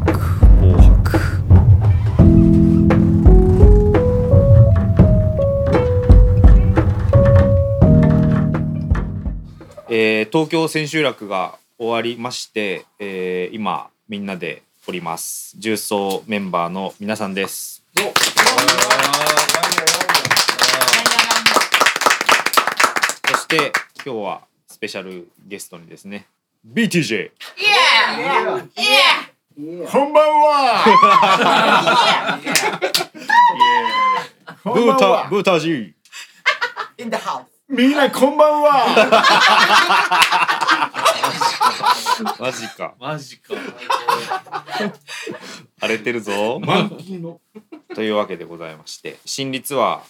白。紅白えー東京千秋楽が終わりまして、えー今みんなでおります。重曹メンバーの皆さんです。そして今日はスペシャルゲストにですね BTJ こんばんは。ブータブータジー in the house. みんなこんばんは。マジかマジか。荒れてるぞ。というわけでございまして新立は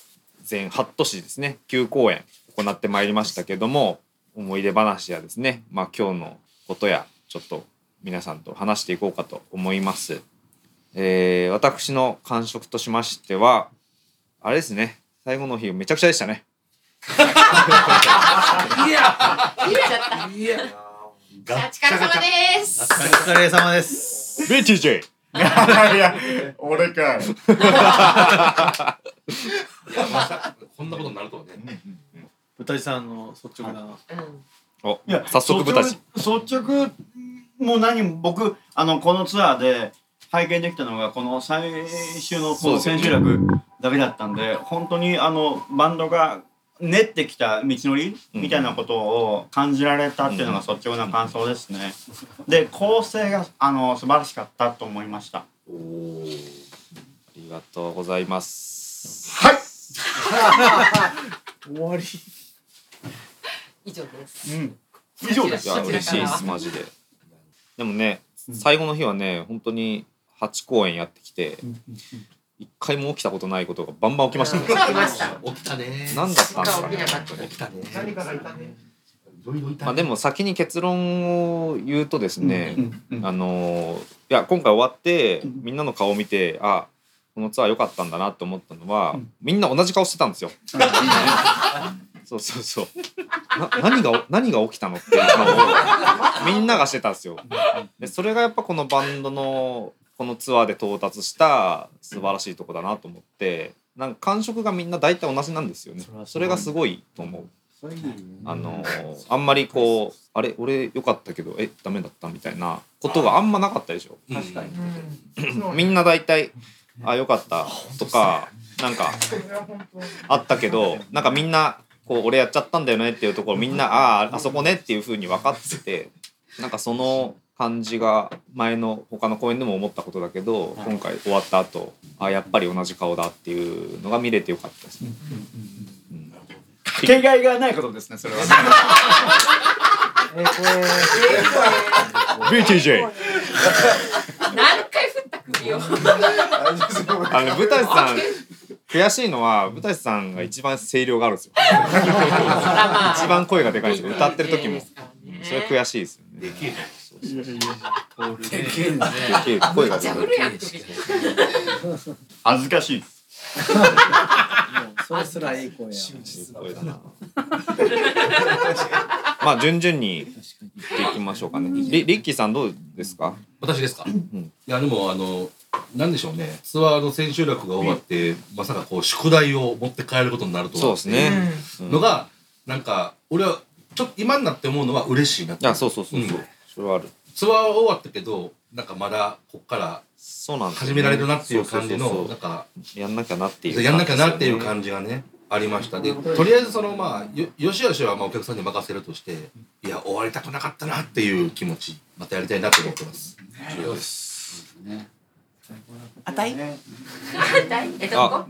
全8都市ですね9公演行ってまいりましたけども思い出話やですねまあ今日のことやちょっと皆さんと話していこうかと思います。えー私の感触としましてはあれですね最後の日めちゃくちゃでしたね。いや。いや。お疲れ様です。お疲れ様です。BTJ! いや、俺かい。いや、まさかこんなことになるとはね。豚地さんの率直な、うん。おいや早速ブタジ。率直率直も何も僕あのこのツアーで拝見できたのがこの最終のこの千秋楽だけだったんで本当にあのバンドが練ってきた道のりみたいなことを感じられたっていうのが率直な感想ですね。で構成があの素晴らしかったと思いました。おーありがとうございます。はい。終わり以上です。うん。以上です。いや嬉しいですマジで。でもね最後の日はね本当に8公演やってきて一回も起きたことないことがバンバン起きましたね。来ました。起きたね。何だったんですかね起きなかった起きたね。何かがいたね。まあでも先に結論を言うとですね、うんうんあのーいや今回終わってみんなの顔を見てあこのツアー良かったんだなと思ったのは、うんみんな同じ顔してたんですよ。そうそうそう。な 何が何が起きたのっていう顔をみんながしてたんですよ。でそれがやっぱこのバンドのこのツアーで到達した素晴らしいとこだなと思ってなんか感触がみんな大体同じなんですよね。それがすごいと思う。あのーあんまりこうあれ俺良かったけどえダメだったみたいなことがあんまなかったでしょ。確かに。みんな大体あ良かったとかなんかあったけどなんかみんなこう俺やっちゃったんだよねっていうところみんなあああそこねっていう風に分かっててなんかその感じが前の他の公演でも思ったことだけど今回終わった後あやっぱり同じ顔だっていうのが見れてよかったですね。うんかけがえがないことですねそれは。えー、これ BTJ 何回振った首を。あの舞台さん悔しいのは舞台さんが一番声量があるんですよ。一番声がでかいんですよ歌ってる時もそれ悔しいですよね。でけえ声がでかい。恥ずかしいです。それすらいい声や声だな。まあ順々にいっていきましょうかね。リリッキーさんどうですか？私ですか？んいやでもあのなんでしょうね。ツアーの千秋楽が終わってまさかこう宿題を持って帰ることになるとは。そうですね。うんのがなんか俺はちょっと今になって思うのは嬉しいなっていやそうそうそうそう。うんそれはある。ツアーは終わったけどなんかまだこっからそうなんですよ始められるなっていう感じのなんかやんなきゃなっていう。やんなきゃなっていうじ。感じがねありましたでとりあえずそのまあよよしよしはまあお客さんに任せるとしていや終わりたくなかったなっていう気持ちまたやりたいなと思ってます以上ですあたい？あたい？えどこ。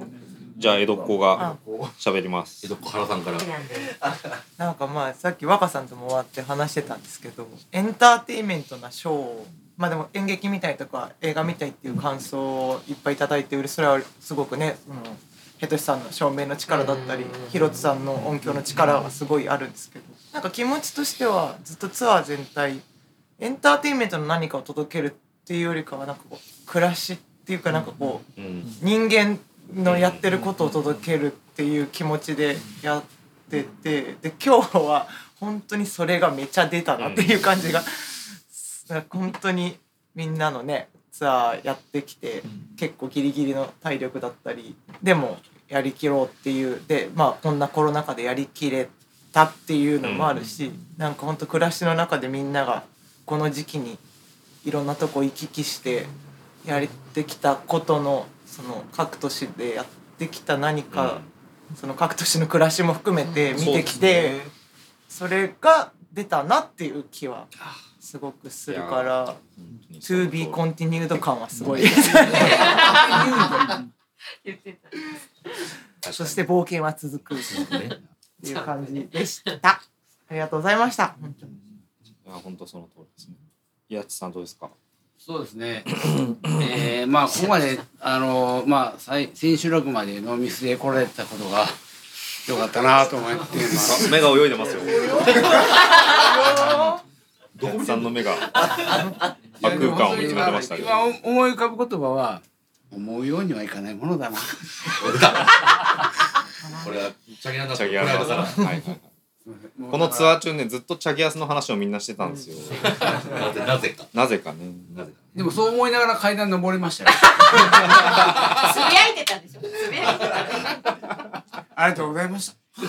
じゃあ江戸っ子が喋ります江。戸っ子原さんから なんかまあさっき若さんとも終わって話してたんですけどエンターテインメントなショーをまあでも演劇みたいとか映画みたいっていう感想をいっぱいいただいてうれそれはすごくねそのヘトシさんの照明の力だったりうんヒロトさんの音響の力がすごいあるんですけどなんか気持ちとしてはずっとツアー全体エンターテインメントの何かを届けるっていうよりかはなんかこう暮らしっていうかなんかこううん。人間のやってることを届けるっていう気持ちでやっててで今日は本当にそれがめちゃ出たなっていう感じが、本当にみんなのねツアーやってきて結構ギリギリの体力だったりでもやりきろうっていうでまあこんなコロナ禍でやりきれたっていうのもあるし、なんか本当暮らしの中でみんながこの時期にいろんなとこ行き来してやってきたことのその各都市でやってきた何か、その各都市の暮らしも含めて見てきて、それが出たなっていう気はすごくするから。To be continued 感はすごい。そして冒険は続く。っていう感じでした。ありがとうございました。いや本当その通りですね宮地さんどうですか？そうですね。えー、まあここまであのまあ最千秋楽までノーミスで来られたことが良かったなと思ってます。あ目が泳いでますよ 宮地さんの目が悪空間を見つめてましたけど今思い浮かぶ言葉は思うようにはいかないものだな。これはチャギアンだチャギアスだからはいはいはいこのツアー中ねずっとチャギアスの話をみんなしてたんですよ。なぜなぜか。なぜかね。なぜかでもそう思いながら階段登りましたよ。つぶやいてたでしょ。つぶやいてたありがとうございました。こ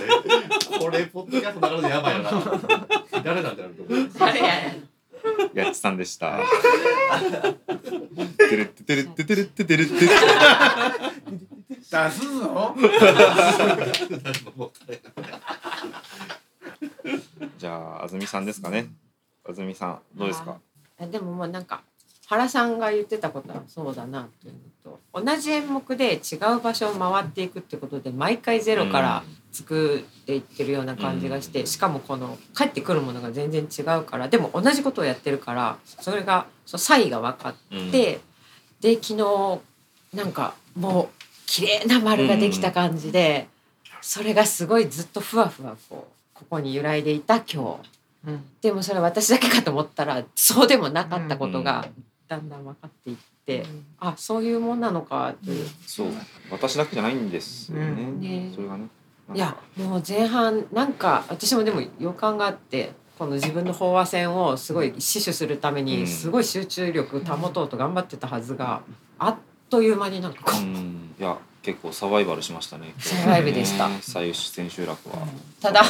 れこれポッドキャスト流れでやばいよな。誰なんだろうと思う。誰ややっちさんでした。てるっててるっててるっててるって出すぞ。じゃあ安住さんですかね。安住さんどうですか？あでもまあなんか原さんが言ってたことはそうだなというのと同じ演目で違う場所を回っていくってことで毎回ゼロから作っていってるような感じがして、しかもこの帰ってくるものが全然違うからでも同じことをやってるからそれがその差異が分かって、で昨日なんかもう綺麗な丸ができた感じで、それがすごいずっとふわふわこうここに揺らいでいた今日。うん。でもそれは私だけかと思ったらそうでもなかったことがだんだん分かっていって、あそういうもんなのかという、そう。私だけじゃないんですよね、うん。ね。それがね。いやもう前半なんか私もでも予感があってこの自分の飽和線をすごい死守するためうん。にすごい集中力保とうと頑張ってたはずがあっという間になんか。いや結構サバイバルしましたね。サバイバルでした。ね最千秋楽は。ただ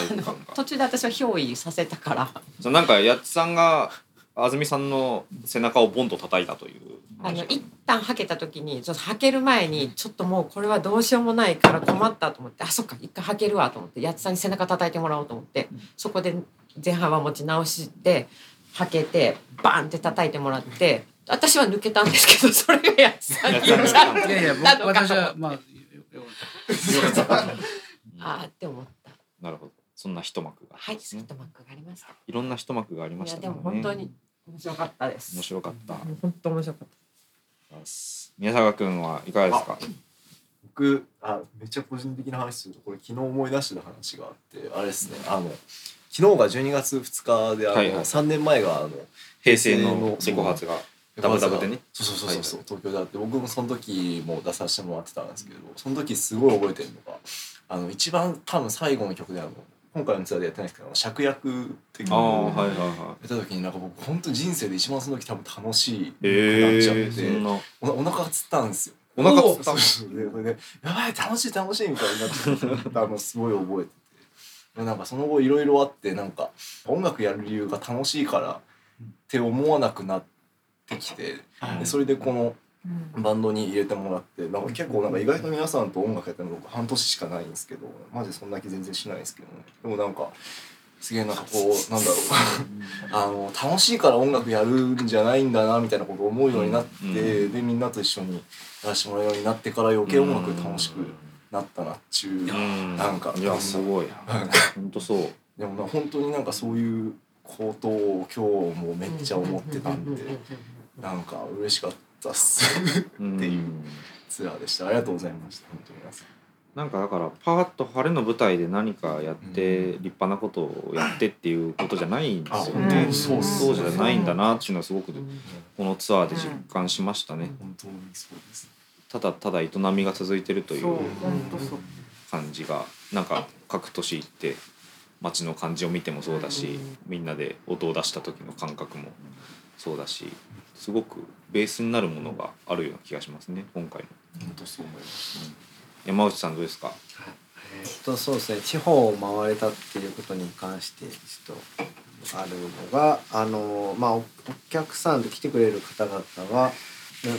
途中で私は憑依させたから。そうなんかやっちさんが安住さんの背中をボンと叩いたという。あの一旦はけた時にちょっとはける前にちょっともうこれはどうしようもないから困ったと思ってあそっか一回はけるわと思ってやつさんに背中叩いてもらおうと思ってそこで前半は持ち直してはけてバーンって叩いてもらって私は抜けたんですけど それがやつさんに言っちゃっていやいや僕私はまあよよかった。ああって思った。なるほど。そんな一幕があはいりますね。スッとマックがありました。いろんな一幕がありまいやでしたねも本当に面白かったです。面白かった。本当面白かった。宮坂君はいかがですか？僕あめっちゃ個人的な話するとこれ昨日思い出した話があってあれですね。あの昨日が12月2日であの、はいはい。3年前があの平成の平成のレコ発がダブダブでね。そうそうそうそう、東京であって僕もその時も出させてもらってたんですけどその時すごい覚えてるのがあの一番多分最後の曲であの今回のツアーでやってないんですけど芍薬っていうああのをはいはい。はやった時になんか僕本当人生で一番その時多分楽しいいえなっちゃって、えそんな。おお腹がつったんですよ。お腹つったそうそうでそれで「やばい楽しい楽しい」みたいになってたのすごい覚えてて。なんかその後いろいろあってなんか音楽やる理由が楽しいからって思わなくなってきてでそれでこのバンドに入れてもらってなんか結構なんか意外と皆さんと音楽やったの僕半年しかないんですけどマジそんな気全然しないんですけどね。でもなんかすげえなんかこう なんだろう。あの楽しいから音楽やるんじゃないんだなみたいなことを思うようになって、うん。でみんなと一緒にやらせてもらうようになってから余計音楽楽しくなったなっちゅう、うんなんか。いやすごい。本当そう。でもな本当になんかそういうことを今日もめっちゃ思ってたんでなんか嬉しかったっす。うん。っていうツアーでした。ありがとうございました本当に皆さん。なんかだからパーッと晴れの舞台で何かやって立派なことをやってっていうことじゃないんですよあね。うんそうそうじゃないんだなっていうのはすごくうん。このツアーで実感しましたね。本当にそうですただただ営みが続いてるという感じがなんか各都市行って街の感じを見てもそうだしみんなで音を出した時の感覚もそうだしすごくベースになるものがあるような気がしますね今回の。本当そう思います山内さんどうですか？えっとそうですね。地方を回れたっていうことに関してちょっとあるのがあのまあおお客さんで来てくれる方々は、ね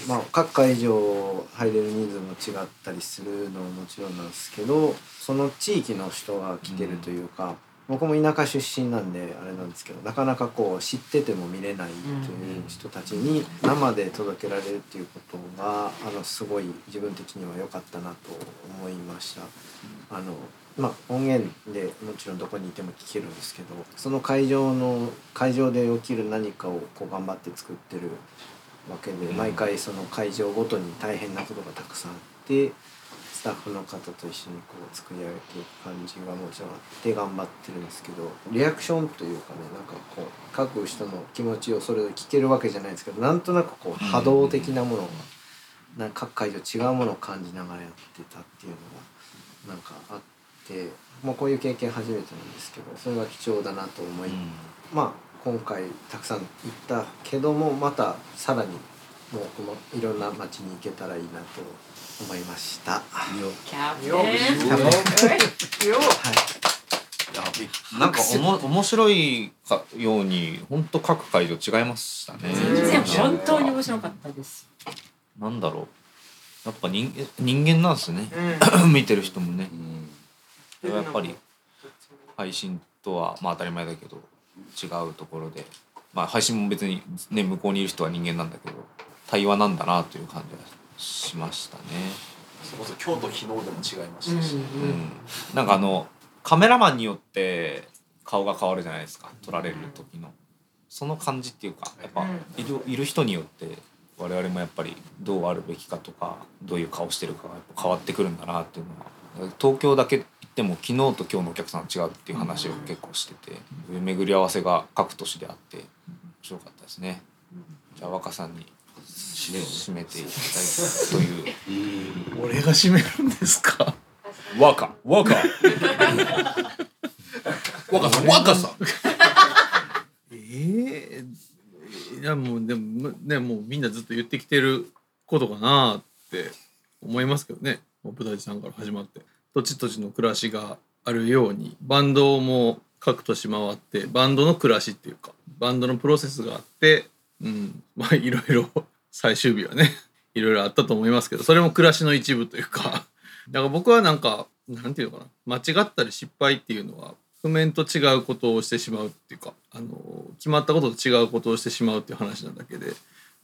まあ、各会場入れる人数も違ったりするのももちろんなんですけどその地域の人が来てるというか、僕も田舎出身なんであれなんですけどなかなかこう知ってても見れないという人たちに生で届けられるっていうことがあのすごい自分的には良かったなと思いました。あのまあ、音源でもちろんどこにいても聞けるんですけどその会場の会場で起きる何かをこう頑張って作ってるわけで毎回その会場ごとに大変なことがたくさんあってスタッフの方と一緒にこう作り上げていく感じがもちろんあって頑張ってるんですけどリアクションというかねなんかこう各人の気持ちをそれで聞けるわけじゃないですけどなんとなくこう波動的なものがなんか各会場違うものを感じながらやってたっていうのがなんかあって、まあ、こういう経験初めてなんですけどそれが貴重だなと思い、まあ今回たくさん行ったけどもまたさらにもうこのいろんな街に行けたらいいなと思いました。キャプテンよよなんかおも面白いかように本当各会場違いましたね。全然本当に面白かったです。なんだろう。やっぱ人間人間なんですね。うん。見てる人もね。うん。やっぱり配信とはまあ当たり前だけど違うところで。まあ配信も別にね向こうにいる人は人間なんだけど対話なんだなという感じがしましたね。それこそ今日と昨日でも違いましたし、うん、なんかあのカメラマンによって顔が変わるじゃないですか。撮られる時の。その感じっていうかやっぱいるいる人によって我々もやっぱりどうあるべきかとかどういう顔してるかがやっぱ変わってくるんだなっていうのは。東京だけ行っても昨日と今日のお客さん違うっていう話を結構してて巡り合わせが各都市であって面白かったですね。じゃあ若さんに締めをね締めていきたいという。俺が締めるんですか？若若若さん若さん。ええいやもうでもねもうみんなずっと言ってきてることかなって思いますけどね。ブダジさんから始まって。土地土地の暮らしがあるようにバンドも各都市回ってバンドの暮らしっていうかバンドのプロセスがあってうん。まあいろいろ最終日はね いろいろあったと思いますけどそれも暮らしの一部というか。だから僕はなんかなんていうのかな。間違ったり失敗っていうのは譜面と違うことをしてしまうっていうかあの決まったことと違うことをしてしまうっていう話なだけで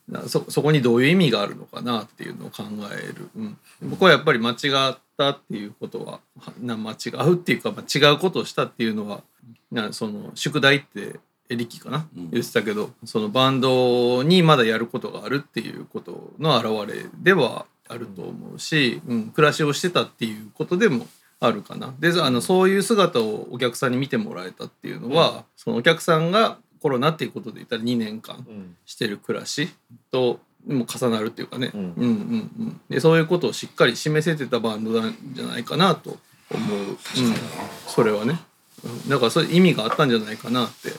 なそそこにどういう意味があるのかなっていうのを考える、うん、僕はやっぱり間違ったっていうことははな間違うっていうか、まあ、違うことをしたっていうのはなその宿題ってエリキかな、うん。言ってたけどそのバンドにまだやることがあるっていうことの表れではあると思うし、うん、暮らしをしてたっていうことでもあるかな。であのそういう姿をお客さんに見てもらえたっていうのは、そのお客さんがコロナっていうことで言ったら2年間うん。してる暮らしとも重なるっていうかね、うん。うんうんうん。でそういうことをしっかり示せてたバンドなんじゃないかなと思う、うん、それはね、うん。だからそういう意味があったんじゃないかなって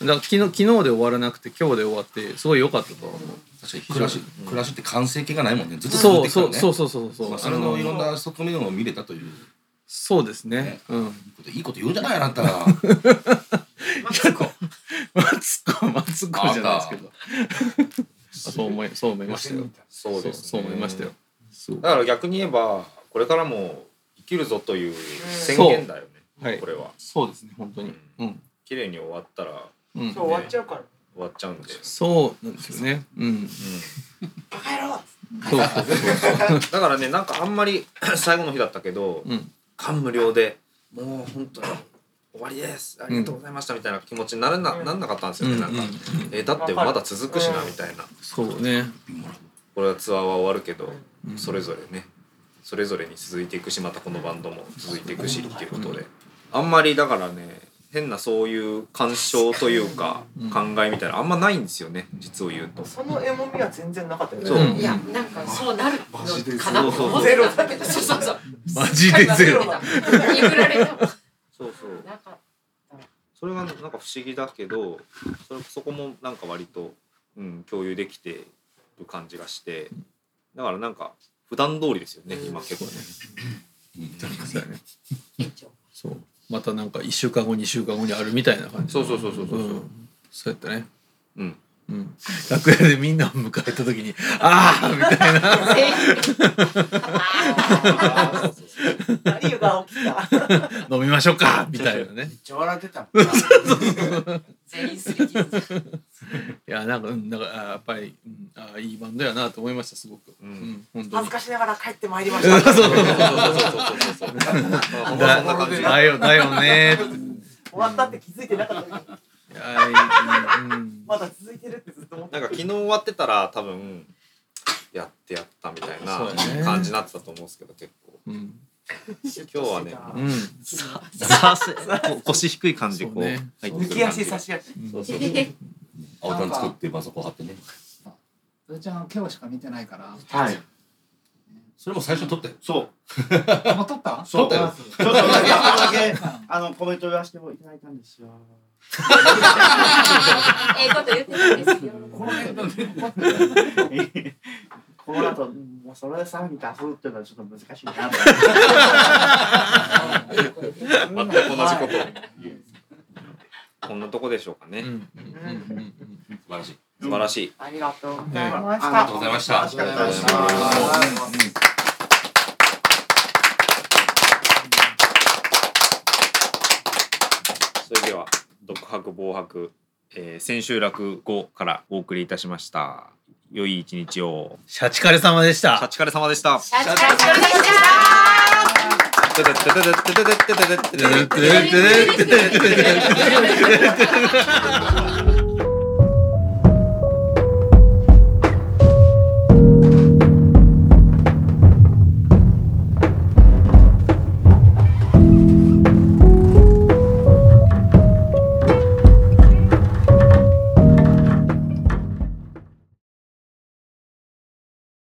だから昨日昨日で終わらなくて今日で終わってすごい良かったとは思う。確かに暮らし暮らしって完成形がないもんね。ずっとそう続いてきたらね。そうそうそうそうそう、まあそれのいろんな側面を見れたという。そうですね。ね。うん。いいこと言うじゃないあなた。マツコ。マツコマツコじゃないですけど。あ そう思いそう思いましたよ。そうですね。そう思いましたよ。だから逆に言えばこれからも生きるぞという宣言だよね、はい。これは。そうですね本当に。うん。綺麗に終わったらうん。今日終わっちゃうから。終わっちゃうんで、そうなんですよね。うん。バカ野郎そうそうそう。だからねなんかあんまり 最後の日だったけどうん。感無量でもう本当に終わりです。ありがとうございましたみたいな気持ちになれな,、なんなかったんですよね、なんか、えだってまだ続くしなみたいな。そうね。これはツアーは終わるけど、うん。それぞれね。それぞれに続いていくしまたこのバンドも続いていくしっていうことで、あんまりだからね変なそういう干渉というかうん。考えみたいなあんまないんですよね実を言うと。その絵もみは全然なかったよね。そう。うん。いやなんかそうなるのかなと思ってゼロ。たそうそうそう。マジでゼロ。そうそうなかそれがなんか不思議だけどそれそこもなんか割とうん、共有できてる感じがして。だからなんか普段通りですよね今結構ね。またなんか1週間後2週間後にあるみたいな感じそうそうそうそうそうそう。うん。そうやったね。うん。うん。楽屋でみんなを迎えた時に「ああ!」みたいな。何 起きた。飲みましょうか みたいなね。めっちゃ笑ってたもん。全員すり傷じいやなんかなんかあーやっぱり、うん、あーいいバンドやなと思いましたすごく、うん、本当恥ずかしながら帰ってまいりました。そうそうんな感じだよだよね終わったって。気づいてなかった、いやうんまだ続いてるってずっと思ってなんか昨日終わってたら多分やってやったみたいな感じになってたと思うんですけど結構。うん。今日はねうん。さす こ腰低い感じでこうそうね。入ってく抜きる感じ。が足差し足そうそう。青タン作ってパソコン貼ってね。それちゃん今日しか見てないから。はい。それも最初撮ったよ。そう。もう撮った？そう。撮ったよ。ちょっとだけだけあのコメント言わせていただいたんですよ。ええこと言ってないですよ。この後もうそれでさらに出すっていうのはちょっと難しいなと。全く同じことこんなとこでしょうかね。うん。うん。うんうん素晴らしい。素晴らしい。ありがとうございましありがたとうございました。楽しかったですそれでは独白防白、えー、千秋楽後からお送りいたしました良い一日を。シャチカレ様でした。シャチカレ様でした。シャチカレ様でした